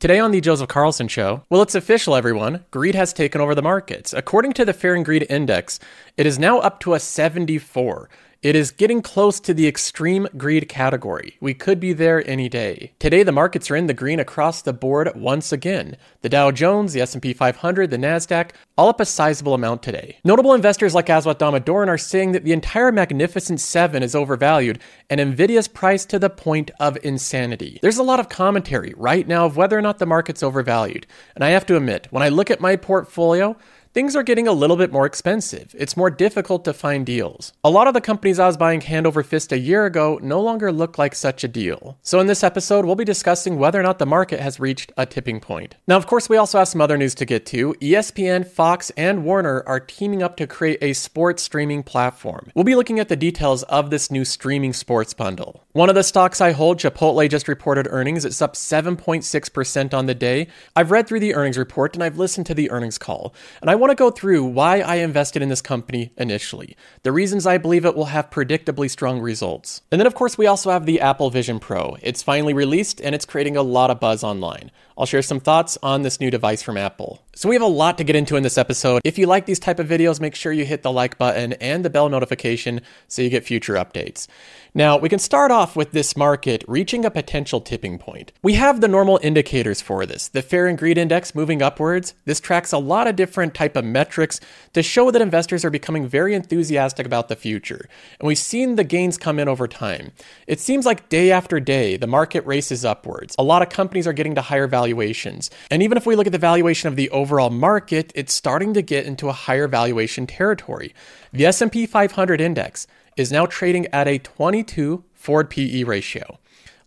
Today on the Joseph Carlson Show, well, it's official, everyone. Greed has taken over the markets. According to the Fear and Greed Index, it is now up to a 74. It is getting close to the extreme greed category. We could be there any day. Today the markets are in the green across the board once again. The Dow Jones, the S&P 500, the Nasdaq, all up a sizable amount today. Notable investors like Aswath Damodaran are saying that the entire Magnificent 7 is overvalued and Nvidia's priced to the point of insanity. There's a lot of commentary right now of whether or not the market's overvalued. And I have to admit, when I look at my portfolio, things are getting a little bit more expensive. It's more difficult to find deals. A lot of the companies I was buying hand over fist a year ago no longer look like such a deal. So, in this episode, we'll be discussing whether or not the market has reached a tipping point. Now, of course, we also have some other news to get to. ESPN, Fox, and Warner are teaming up to create a sports streaming platform. We'll be looking at the details of this new streaming sports bundle. One of the stocks I hold, Chipotle, just reported earnings. It's up 7.6% on the day. I've read through the earnings report and I've listened to the earnings call, and I want to go through why I invested in this company initially, the reasons I believe it will have predictably strong results. And then, of course, we also have the Apple Vision Pro. It's finally released and it's creating a lot of buzz online. I'll share some thoughts on this new device from Apple. So we have a lot to get into in this episode. If you like these type of videos, make sure you hit the like button and the bell notification so you get future updates. Now, we can start off with this market reaching a potential tipping point. We have the normal indicators for this. The Fear and Greed Index moving upwards. This tracks a lot of different type of metrics to show that investors are becoming very enthusiastic about the future. And we've seen the gains come in over time. It seems like day after day, the market races upwards. A lot of companies are getting to higher valuations. And even if we look at the valuation of the overall market, it's starting to get into a higher valuation territory. The S&P 500 index is now trading at a 22 forward PE ratio.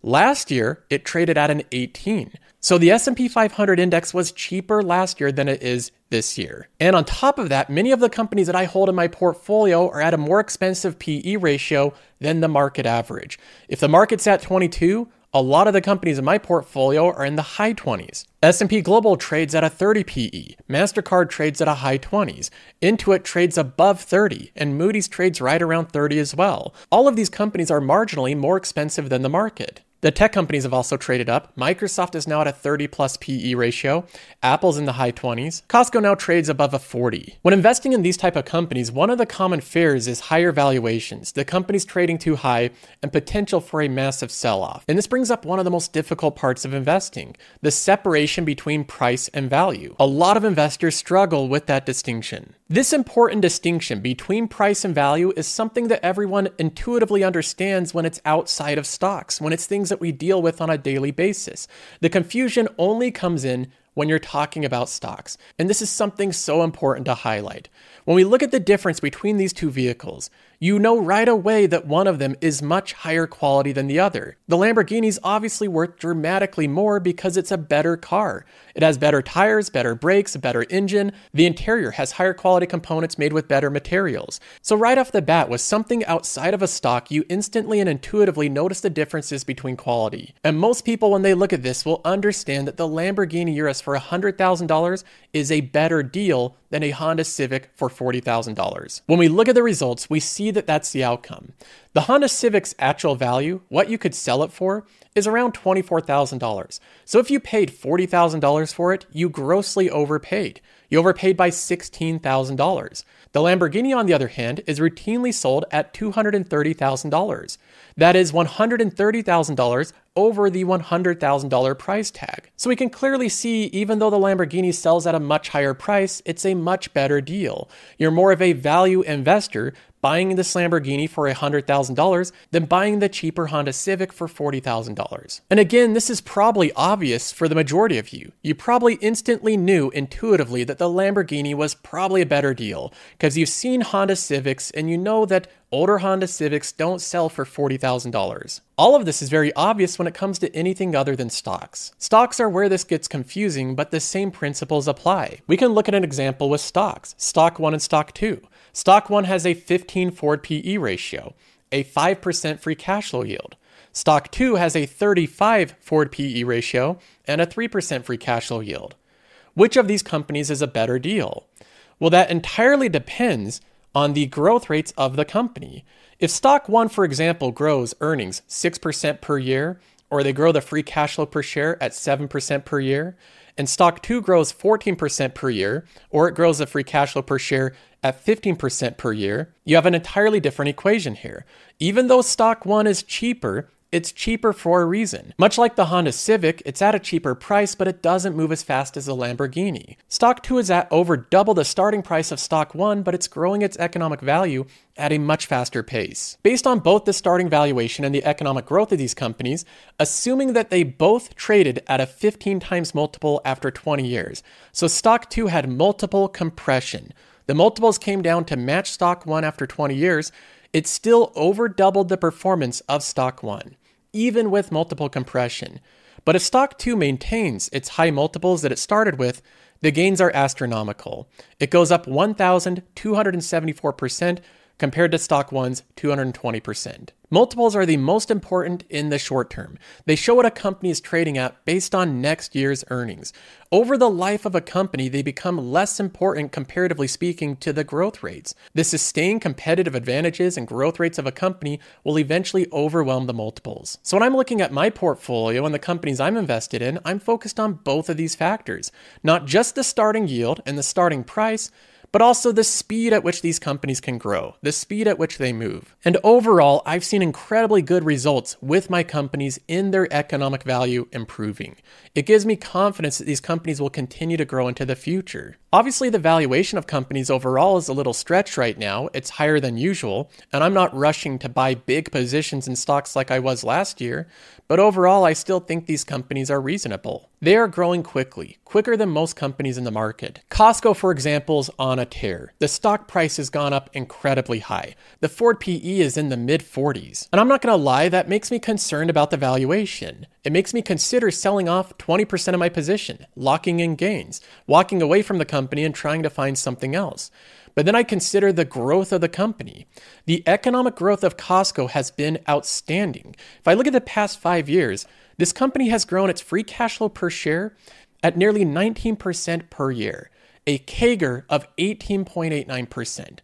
Last year, it traded at an 18. So the S&P 500 index was cheaper last year than it is this year. And on top of that, many of the companies that I hold in my portfolio are at a more expensive PE ratio than the market average. If the market's at 22, a lot of the companies in my portfolio are in the high 20s. S&P Global trades at a 30 PE, Mastercard trades at a high 20s, Intuit trades above 30, and Moody's trades right around 30 as well. All of these companies are marginally more expensive than the market. The tech companies have also traded up. Microsoft is now at a 30 plus PE ratio. Apple's in the high 20s. Costco now trades above a 40. When investing in these type of companies, one of the common fears is higher valuations, the company's trading too high, and potential for a massive sell-off. And this brings up one of the most difficult parts of investing, the separation between price and value. A lot of investors struggle with that distinction. This important distinction between price and value is something that everyone intuitively understands when it's outside of stocks, when it's things that we deal with on a daily basis. The confusion only comes in when you're talking about stocks. And this is something so important to highlight. When we look at the difference between these two vehicles, you know right away that one of them is much higher quality than the other. The Lamborghini's obviously worth dramatically more because it's a better car. It has better tires, better brakes, a better engine. The interior has higher quality components made with better materials. So, right off the bat, with something outside of a stock, you instantly and intuitively notice the differences between quality. And most people, when they look at this, will understand that the Lamborghini Urus for $100,000 is a better deal than a Honda Civic for $40,000. When we look at the results, we see that that's the outcome. The Honda Civic's actual value, what you could sell it for, is around $24,000. So if you paid $40,000 for it, you grossly overpaid. You overpaid by $16,000. The Lamborghini, on the other hand, is routinely sold at $230,000. That is $130,000 over the $100,000 price tag. So we can clearly see, even though the Lamborghini sells at a much higher price, it's a much better deal. You're more of a value investor buying this Lamborghini for $100,000 than buying the cheaper Honda Civic for $40,000. And again, this is probably obvious for the majority of you. You probably instantly knew intuitively that the Lamborghini was probably a better deal because you've seen Honda Civics and you know that older Honda Civics don't sell for $40,000. All of this is very obvious when it comes to anything other than stocks. Stocks are where this gets confusing, but the same principles apply. We can look at an example with stocks, stock 1 and stock 2. Stock 1 has a 15 forward PE ratio, a 5% free cash flow yield. Stock 2 has a 35 forward PE ratio and a 3% free cash flow yield. Which of these companies is a better deal? Well, that entirely depends on the growth rates of the company. If stock 1, for example, grows earnings 6% per year, or they grow the free cash flow per share at 7% per year, and stock 2 grows 14% per year, or it grows the free cash flow per share at 15% per year, you have an entirely different equation here. Even though stock 1 is cheaper, it's cheaper for a reason. Much like the Honda Civic, it's at a cheaper price, but it doesn't move as fast as the Lamborghini. Stock 2 is at over double the starting price of Stock 1, but it's growing its economic value at a much faster pace. Based on both the starting valuation and the economic growth of these companies, assuming that they both traded at a 15 times multiple after 20 years, so Stock 2 had multiple compression. The multiples came down to match Stock 1 after 20 years, it still over doubled the performance of Stock 1 even with multiple compression. But if stock 2 maintains its high multiples that it started with, the gains are astronomical. It goes up 1,274% compared to stock 1's 220%. Multiples are the most important in the short term. They show what a company is trading at based on next year's earnings. Over the life of a company, they become less important comparatively speaking to the growth rates. The sustained competitive advantages and growth rates of a company will eventually overwhelm the multiples. So when I'm looking at my portfolio and the companies I'm invested in, I'm focused on both of these factors, not just the starting yield and the starting price but also the speed at which these companies can grow, the speed at which they move. And overall, I've seen incredibly good results with my companies in their economic value improving. It gives me confidence that these companies will continue to grow into the future. Obviously, the valuation of companies overall is a little stretched right now. It's higher than usual, and I'm not rushing to buy big positions in stocks like I was last year, but overall, I still think these companies are reasonable. They are growing quickly, quicker than most companies in the market. Costco, for example, is on a tear. The stock price has gone up incredibly high. The forward PE is in the mid 40s. And I'm not gonna lie, that makes me concerned about the valuation. It makes me consider selling off 20% of my position, locking in gains, walking away from the company and trying to find something else. But then I consider the growth of the company. The economic growth of Costco has been outstanding. If I look at the past five years, this company has grown its free cash flow per share at nearly 19% per year, a CAGR of 18.89%.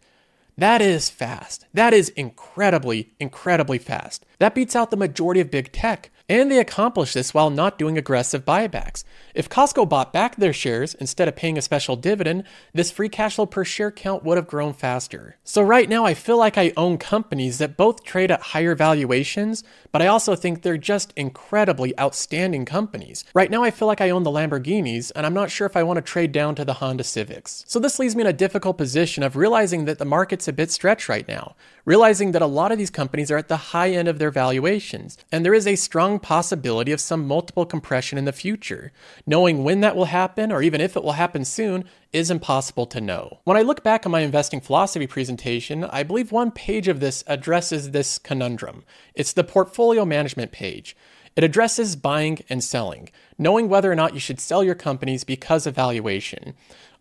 That is fast. That is incredibly, incredibly fast. That beats out the majority of big tech. And they accomplish this while not doing aggressive buybacks. If Costco bought back their shares instead of paying a special dividend, this free cash flow per share count would have grown faster. So, right now, I feel like I own companies that both trade at higher valuations, but I also think they're just incredibly outstanding companies. Right now, I feel like I own the Lamborghinis, and I'm not sure if I want to trade down to the Honda Civics. So, this leaves me in a difficult position of realizing that the market's a bit stretched right now, realizing that a lot of these companies are at the high end of their valuations, and there is a strong possibility of some multiple compression in the future. Knowing when that will happen, or even if it will happen soon, is impossible to know. When I look back on my investing philosophy presentation, I believe one page of this addresses this conundrum. It's the portfolio management page. It addresses buying and selling, knowing whether or not you should sell your companies because of valuation.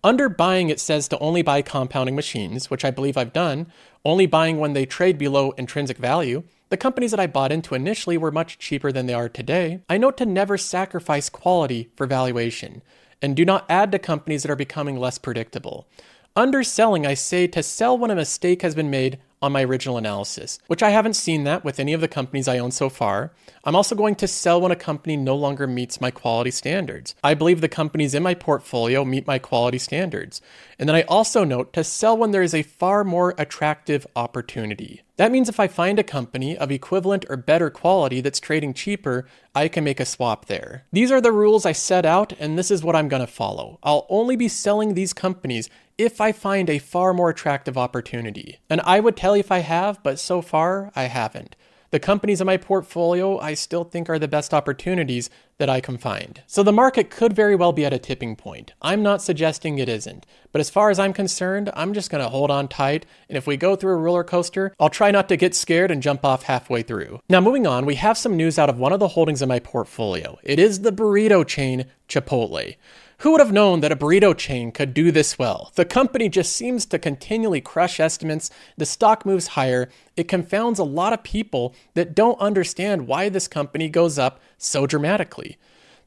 Under buying, it says to only buy compounding machines, which I believe I've done, only buying when they trade below intrinsic value, the companies that I bought into initially were much cheaper than they are today. I note to never sacrifice quality for valuation, and do not add to companies that are becoming less predictable. Underselling, I say to sell when a mistake has been made on my original analysis, which I haven't seen that with any of the companies I own so far. I'm also going to sell when a company no longer meets my quality standards. I believe the companies in my portfolio meet my quality standards. And then I also note to sell when there is a far more attractive opportunity. That means if I find a company of equivalent or better quality that's trading cheaper, I can make a swap there. These are the rules I set out, and this is what I'm to follow. I'll only be selling these companies if I find a far more attractive opportunity. And I would tell you if I have, but so far I haven't. The companies in my portfolio I still think are the best opportunities that I can find. So the market could very well be at a tipping point. I'm not suggesting it isn't, but as far as I'm concerned, I'm just going to hold on tight, and if we go through a roller coaster, I'll try not to get scared and jump off halfway through. Now moving on, we have some news out of one of the holdings in my portfolio. It is the burrito chain Chipotle. Who would have known that a burrito chain could do this well? The company just seems to continually crush estimates, the stock moves higher, it confounds a lot of people that don't understand why this company goes up so dramatically.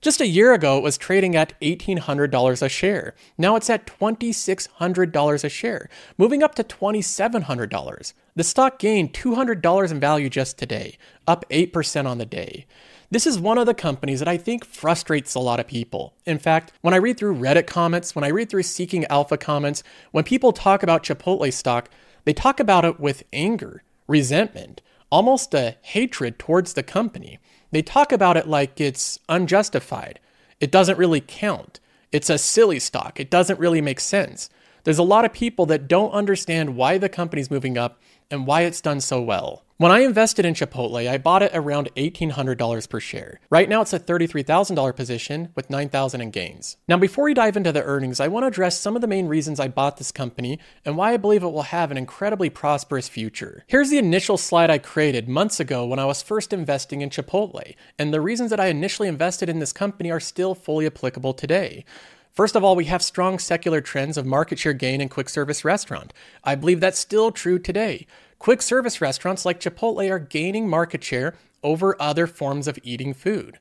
Just a year ago, it was trading at $1,800 a share. Now it's at $2,600 a share, moving up to $2,700. The stock gained $200 in value just today, up 8% on the day. This is one of the companies that I think frustrates a lot of people. In fact, when I read through Reddit comments, when I read through Seeking Alpha comments, when people talk about Chipotle stock, they talk about it with anger, resentment, almost a hatred towards the company. They talk about it like it's unjustified. It doesn't really count. It's a silly stock. It doesn't really make sense. There's a lot of people that don't understand why the company's moving up and why it's done so well. When I invested in Chipotle, I bought it around $1,800 per share. Right now, it's a $33,000 position with $9,000 in gains. Now, before we dive into the earnings, I want to address some of the main reasons I bought this company and why I believe it will have an incredibly prosperous future. Here's the initial slide I created months ago when I was first investing in Chipotle, and the reasons that I initially invested in this company are still fully applicable today. First of all, we have strong secular trends of market share gain in quick service restaurant. I believe that's still true today. Quick service restaurants like Chipotle are gaining market share over other forms of eating food.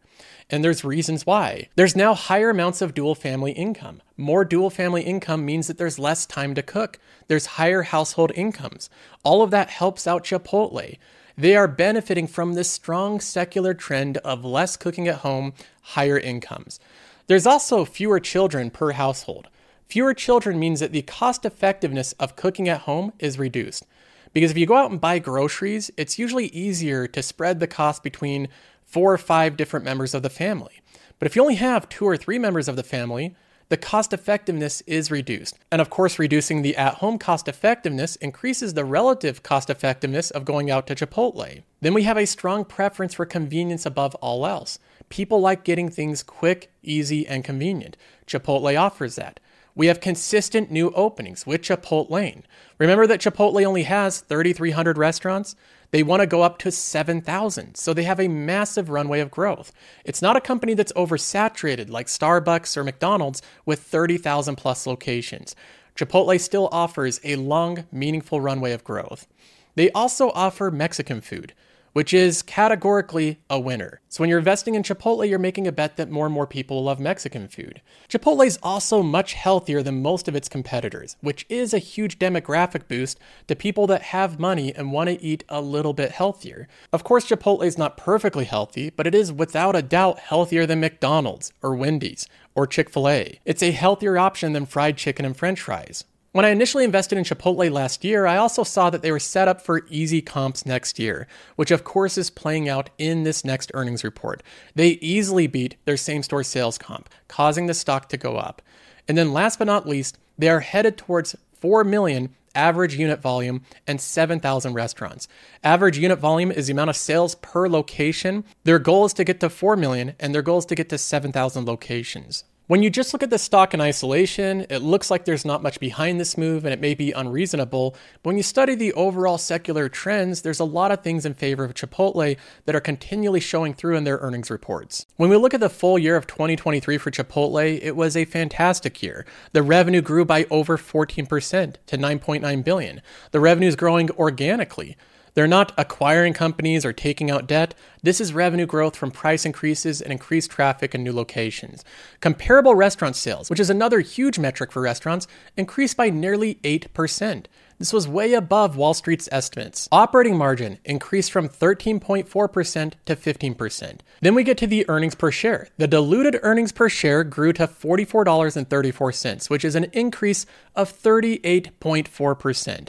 And there's reasons why. There's now higher amounts of dual family income. More dual family income means that there's less time to cook. There's higher household incomes. All of that helps out Chipotle. They are benefiting from this strong secular trend of less cooking at home, higher incomes. There's also fewer children per household. Fewer children means that the cost effectiveness of cooking at home is reduced. Because if you go out and buy groceries, it's usually easier to spread the cost between four or five different members of the family. But if you only have two or three members of the family, the cost effectiveness is reduced. And of course, reducing the at home cost effectiveness increases the relative cost effectiveness of going out to Chipotle. Then we have a strong preference for convenience above all else. People like getting things quick, easy, and convenient. Chipotle offers that. We have consistent new openings with Chipotlane. Remember that Chipotle only has 3,300 restaurants? They want to go up to 7,000, so they have a massive runway of growth. It's not a company that's oversaturated like Starbucks or McDonald's with 30,000 plus locations. Chipotle still offers a long, meaningful runway of growth. They also offer Mexican food which is categorically a winner. So when you're investing in Chipotle, you're making a bet that more and more people love Mexican food. Chipotle is also much healthier than most of its competitors, which is a huge demographic boost to people that have money and want to eat a little bit healthier. Of course, Chipotle is not perfectly healthy, but it is without a doubt healthier than McDonald's or Wendy's or Chick fil A. It's a healthier option than fried chicken and french fries. When I initially invested in Chipotle last year, I also saw that they were set up for easy comps next year, which of course is playing out in this next earnings report. They easily beat their same store sales comp, causing the stock to go up. And then last but not least, they are headed towards 4 million average unit volume and 7,000 restaurants. Average unit volume is the amount of sales per location. Their goal is to get to 4 million and their goal is to get to 7,000 locations. When you just look at the stock in isolation, it looks like there's not much behind this move and it may be unreasonable. But when you study the overall secular trends, there's a lot of things in favor of Chipotle that are continually showing through in their earnings reports. When we look at the full year of 2023 for Chipotle, it was a fantastic year. The revenue grew by over 14% to 9.9 billion. The revenue is growing organically. They're not acquiring companies or taking out debt. This is revenue growth from price increases and increased traffic in new locations. Comparable restaurant sales, which is another huge metric for restaurants, increased by nearly 8%. This was way above Wall Street's estimates. Operating margin increased from 13.4% to 15%. Then we get to the earnings per share. The diluted earnings per share grew to $44.34, which is an increase of 38.4%.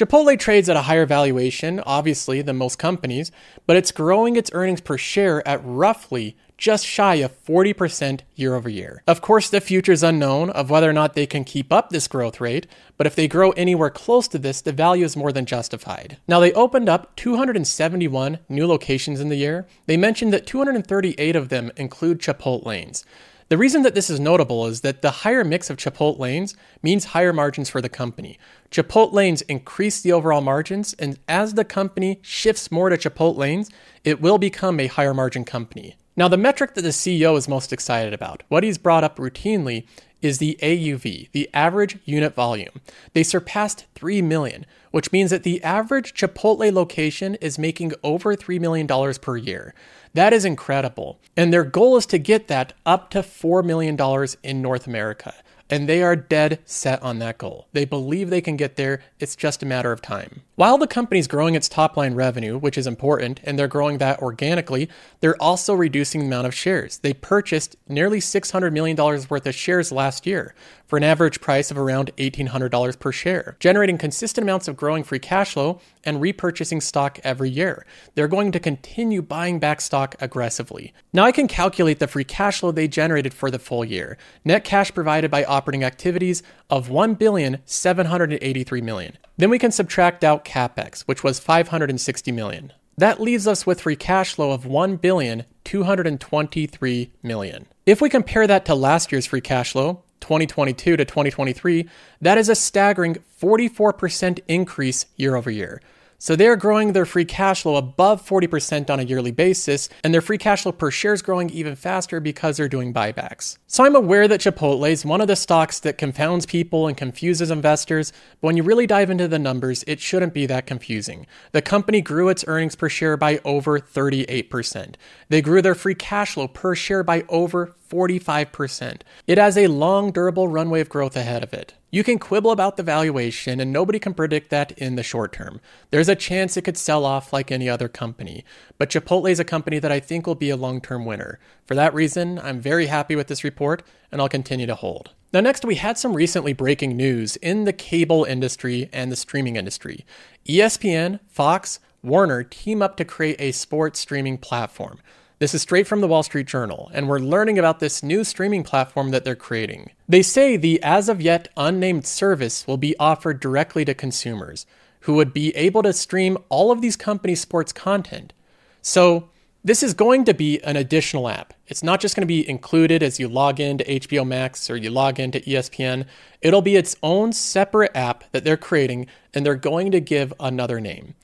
Chipotle trades at a higher valuation, obviously, than most companies, but it's growing its earnings per share at roughly just shy of 40% year over year. Of course, the future is unknown of whether or not they can keep up this growth rate, but if they grow anywhere close to this, the value is more than justified. Now, they opened up 271 new locations in the year. They mentioned that 238 of them include Chipotlanes. The reason that this is notable is that the higher mix of Chipotlanes means higher margins for the company. Chipotlanes increase the overall margins, and as the company shifts more to Chipotlanes, it will become a higher margin company. Now, the metric that the CEO is most excited about, what he's brought up routinely, is the AUV, the average unit volume. They surpassed 3 million, which means that the average Chipotle location is making over $3 million per year. That is incredible. And their goal is to get that up to $4 million in North America and they are dead set on that goal. They believe they can get there, it's just a matter of time. While the company's growing its top line revenue, which is important, and they're growing that organically, they're also reducing the amount of shares. They purchased nearly $600 million worth of shares last year for an average price of around $1,800 per share, generating consistent amounts of growing free cash flow and repurchasing stock every year. They're going to continue buying back stock aggressively. Now I can calculate the free cash flow they generated for the full year. Net cash provided by operating activities of 1,783 million. Then we can subtract out capex, which was 560 million. That leaves us with free cash flow of 1,223 million. If we compare that to last year's free cash flow, 2022 to 2023, that is a staggering 44% increase year over year. So they're growing their free cash flow above 40% on a yearly basis, and their free cash flow per share is growing even faster because they're doing buybacks. So I'm aware that Chipotle is one of the stocks that confounds people and confuses investors, but when you really dive into the numbers, it shouldn't be that confusing. The company grew its earnings per share by over 38%. They grew their free cash flow per share by over 45%. It has a long, durable runway of growth ahead of it. You can quibble about the valuation, and nobody can predict that in the short term. There's a chance it could sell off like any other company, but Chipotle is a company that I think will be a long term winner. For that reason, I'm very happy with this report, and I'll continue to hold. Now, next, we had some recently breaking news in the cable industry and the streaming industry. ESPN, Fox, Warner team up to create a sports streaming platform. This is straight from the Wall Street Journal, and we're learning about this new streaming platform that they're creating. They say the as of yet unnamed service will be offered directly to consumers who would be able to stream all of these companies' sports content. So, this is going to be an additional app. It's not just going to be included as you log into HBO Max or you log into ESPN. It'll be its own separate app that they're creating, and they're going to give another name.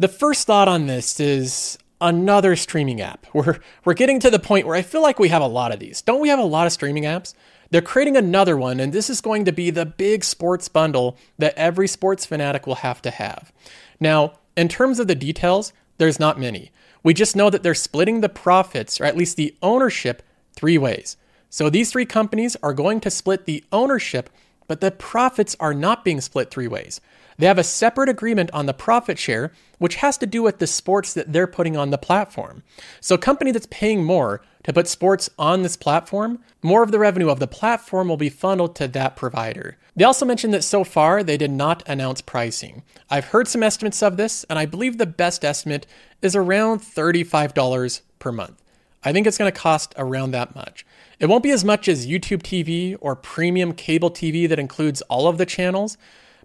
The first thought on this is another streaming app. We're we're getting to the point where I feel like we have a lot of these. Don't we have a lot of streaming apps? They're creating another one, and this is going to be the big sports bundle that every sports fanatic will have to have. Now, in terms of the details, there's not many. We just know that they're splitting the profits, or at least the ownership, three ways. So these three companies are going to split the ownership, but the profits are not being split three ways. They have a separate agreement on the profit share, which has to do with the sports that they're putting on the platform. So, a company that's paying more to put sports on this platform, more of the revenue of the platform will be funneled to that provider. They also mentioned that so far they did not announce pricing. I've heard some estimates of this, and I believe the best estimate is around $35 per month. I think it's going to cost around that much. It won't be as much as YouTube TV or premium cable TV that includes all of the channels,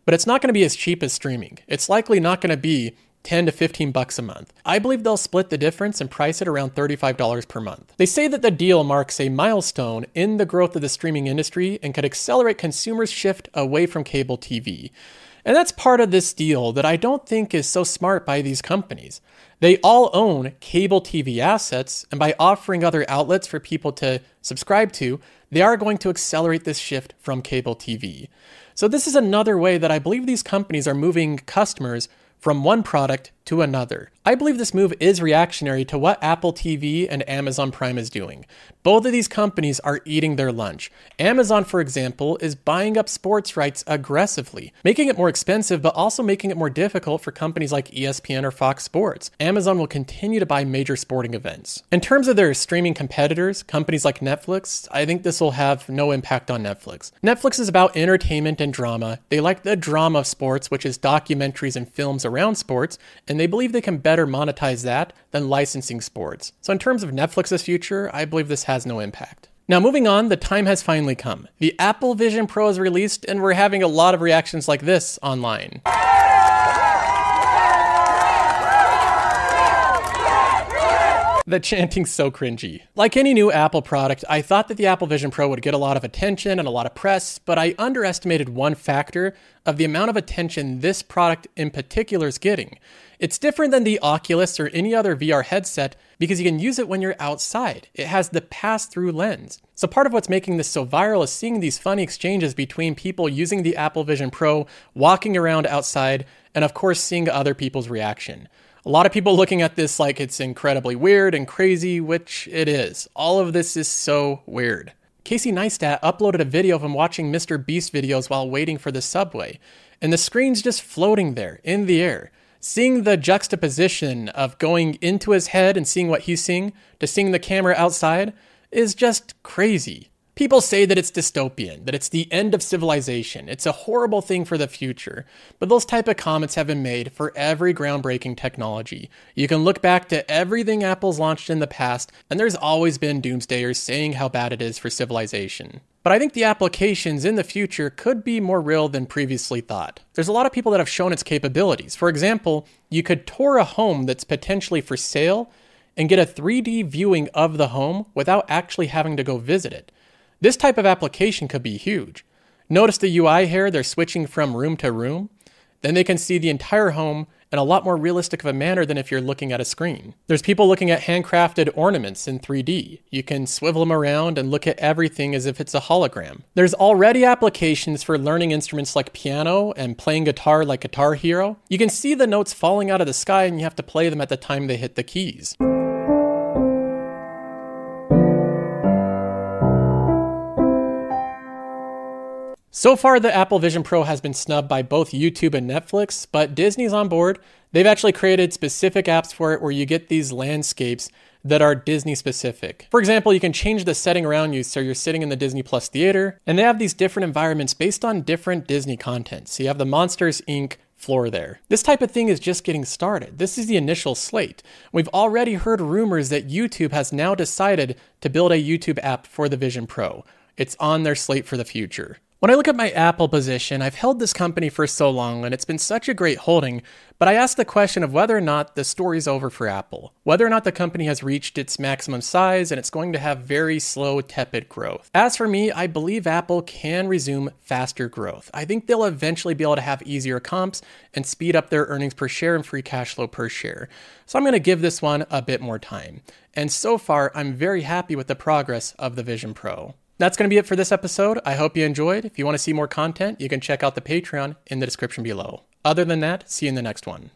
but it's not going to be as cheap as streaming. It's likely not going to be 10 to 15 bucks a month. I believe they'll split the difference and price it around $35 per month. They say that the deal marks a milestone in the growth of the streaming industry and could accelerate consumers' shift away from cable TV. And that's part of this deal that I don't think is so smart by these companies. They all own cable TV assets, and by offering other outlets for people to subscribe to, they are going to accelerate this shift from cable TV. So, this is another way that I believe these companies are moving customers from one product to another. I believe this move is reactionary to what Apple TV and Amazon Prime is doing. Both of these companies are eating their lunch. Amazon, for example, is buying up sports rights aggressively, making it more expensive, but also making it more difficult for companies like ESPN or Fox Sports. Amazon will continue to buy major sporting events. In terms of their streaming competitors, companies like Netflix, I think this will have no impact on Netflix. Netflix is about entertainment and drama. They like the drama of sports, which is documentaries and films around sports, and they believe they can better monetize that than licensing sports. So, in terms of Netflix's future, I believe this has no impact. Now, moving on, the time has finally come. The Apple Vision Pro is released, and we're having a lot of reactions like this online. The chanting's so cringy. Like any new Apple product, I thought that the Apple Vision Pro would get a lot of attention and a lot of press, but I underestimated one factor of the amount of attention this product in particular is getting. It's different than the Oculus or any other VR headset because you can use it when you're outside. It has the pass through lens. So, part of what's making this so viral is seeing these funny exchanges between people using the Apple Vision Pro, walking around outside, and of course, seeing other people's reaction. A lot of people looking at this like it's incredibly weird and crazy, which it is. All of this is so weird. Casey Neistat uploaded a video of him watching Mr. Beast videos while waiting for the subway, and the screen's just floating there in the air. Seeing the juxtaposition of going into his head and seeing what he's seeing to seeing the camera outside is just crazy. People say that it's dystopian, that it's the end of civilization. It's a horrible thing for the future. But those type of comments have been made for every groundbreaking technology. You can look back to everything Apple's launched in the past, and there's always been doomsdayers saying how bad it is for civilization. But I think the applications in the future could be more real than previously thought. There's a lot of people that have shown its capabilities. For example, you could tour a home that's potentially for sale and get a 3D viewing of the home without actually having to go visit it. This type of application could be huge. Notice the UI here, they're switching from room to room. Then they can see the entire home in a lot more realistic of a manner than if you're looking at a screen. There's people looking at handcrafted ornaments in 3D. You can swivel them around and look at everything as if it's a hologram. There's already applications for learning instruments like piano and playing guitar like Guitar Hero. You can see the notes falling out of the sky and you have to play them at the time they hit the keys. So far, the Apple Vision Pro has been snubbed by both YouTube and Netflix, but Disney's on board. They've actually created specific apps for it where you get these landscapes that are Disney specific. For example, you can change the setting around you so you're sitting in the Disney Plus theater, and they have these different environments based on different Disney content. So you have the Monsters Inc. floor there. This type of thing is just getting started. This is the initial slate. We've already heard rumors that YouTube has now decided to build a YouTube app for the Vision Pro. It's on their slate for the future. When I look at my Apple position, I've held this company for so long and it's been such a great holding, but I ask the question of whether or not the story's over for Apple, whether or not the company has reached its maximum size and it's going to have very slow, tepid growth. As for me, I believe Apple can resume faster growth. I think they'll eventually be able to have easier comps and speed up their earnings per share and free cash flow per share. So I'm going to give this one a bit more time. And so far, I'm very happy with the progress of the Vision Pro. That's going to be it for this episode. I hope you enjoyed. If you want to see more content, you can check out the Patreon in the description below. Other than that, see you in the next one.